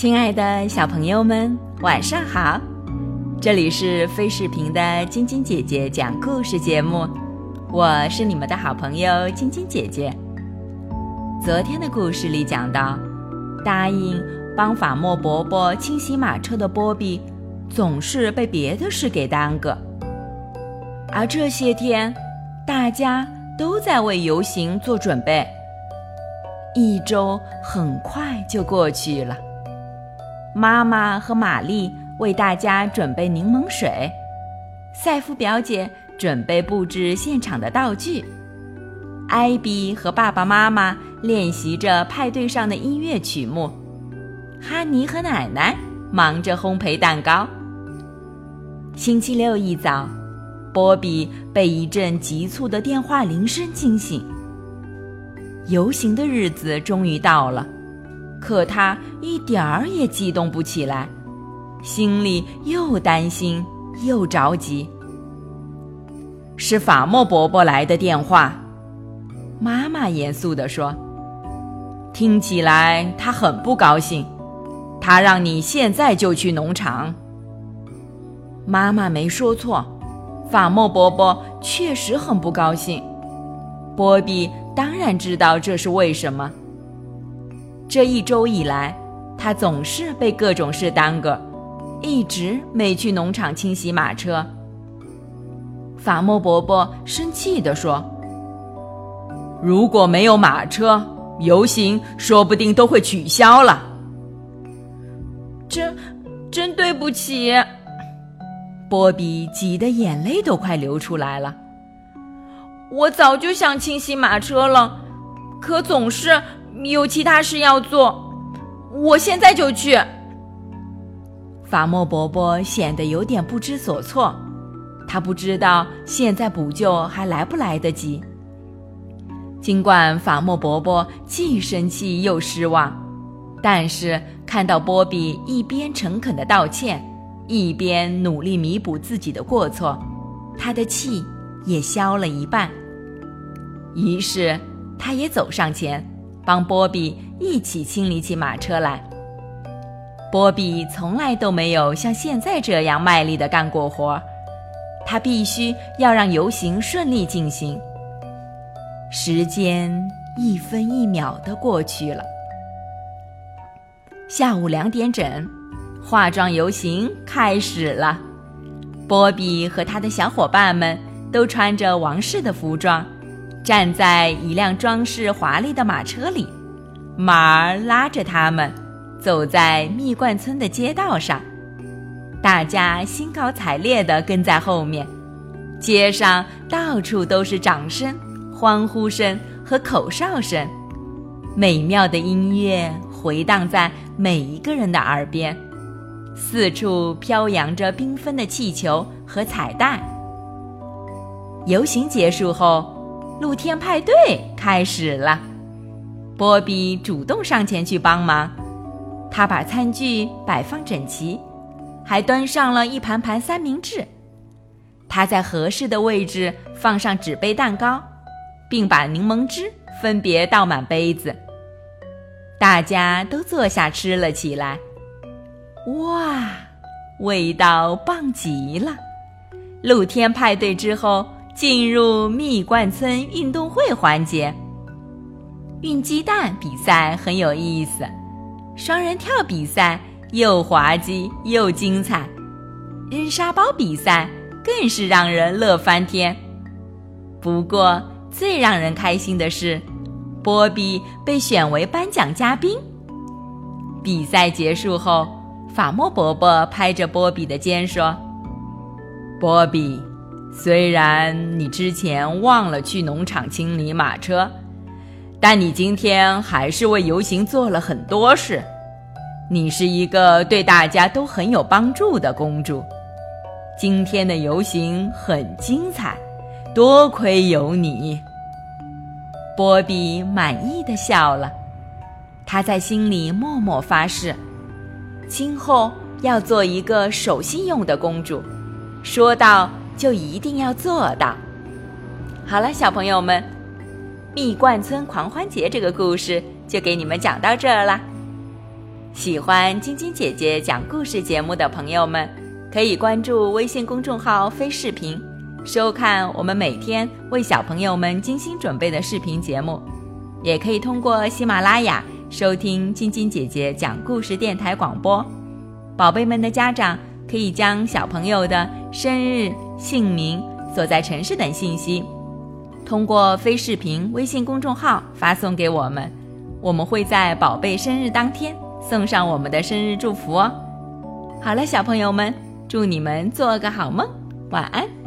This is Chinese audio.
亲爱的小朋友们，晚上好！这里是飞视频的晶晶姐姐讲故事节目，我是你们的好朋友晶晶姐姐。昨天的故事里讲到，答应帮法莫伯伯清洗马车的波比，总是被别的事给耽搁，而这些天，大家都在为游行做准备。一周很快就过去了。妈妈和玛丽为大家准备柠檬水，赛夫表姐准备布置现场的道具，艾比和爸爸妈妈练习着派对上的音乐曲目，哈尼和奶奶忙着烘焙蛋糕。星期六一早，波比被一阵急促的电话铃声惊醒。游行的日子终于到了。可他一点儿也激动不起来，心里又担心又着急。是法莫伯伯来的电话，妈妈严肃地说：“听起来他很不高兴，他让你现在就去农场。”妈妈没说错，法莫伯伯确实很不高兴。波比当然知道这是为什么。这一周以来，他总是被各种事耽搁，一直没去农场清洗马车。法莫伯伯生气地说：“如果没有马车，游行说不定都会取消了。”真，真对不起。波比急得眼泪都快流出来了。我早就想清洗马车了，可总是……有其他事要做，我现在就去。法莫伯伯显得有点不知所措，他不知道现在补救还来不来得及。尽管法莫伯伯既生气又失望，但是看到波比一边诚恳的道歉，一边努力弥补自己的过错，他的气也消了一半。于是，他也走上前。帮波比一起清理起马车来。波比从来都没有像现在这样卖力的干过活，他必须要让游行顺利进行。时间一分一秒的过去了。下午两点整，化妆游行开始了。波比和他的小伙伴们都穿着王室的服装。站在一辆装饰华丽的马车里，马儿拉着他们，走在蜜罐村的街道上，大家兴高采烈地跟在后面。街上到处都是掌声、欢呼声和口哨声，美妙的音乐回荡在每一个人的耳边，四处飘扬着缤纷的气球和彩带。游行结束后。露天派对开始了，波比主动上前去帮忙，他把餐具摆放整齐，还端上了一盘盘三明治。他在合适的位置放上纸杯蛋糕，并把柠檬汁分别倒满杯子。大家都坐下吃了起来。哇，味道棒极了！露天派对之后。进入蜜罐村运动会环节，运鸡蛋比赛很有意思，双人跳比赛又滑稽又精彩，扔沙包比赛更是让人乐翻天。不过最让人开心的是，波比被选为颁奖嘉宾。比赛结束后，法莫伯伯拍着波比的肩说：“波比。”虽然你之前忘了去农场清理马车，但你今天还是为游行做了很多事。你是一个对大家都很有帮助的公主。今天的游行很精彩，多亏有你。波比满意的笑了，他在心里默默发誓，今后要做一个守信用的公主。说道。就一定要做到。好了，小朋友们，蜜罐村狂欢节这个故事就给你们讲到这儿啦。喜欢晶晶姐姐讲故事节目的朋友们，可以关注微信公众号“飞视频”，收看我们每天为小朋友们精心准备的视频节目。也可以通过喜马拉雅收听晶晶姐姐讲故事电台广播。宝贝们的家长可以将小朋友的生日、姓名、所在城市等信息，通过非视频微信公众号发送给我们，我们会在宝贝生日当天送上我们的生日祝福哦。好了，小朋友们，祝你们做个好梦，晚安。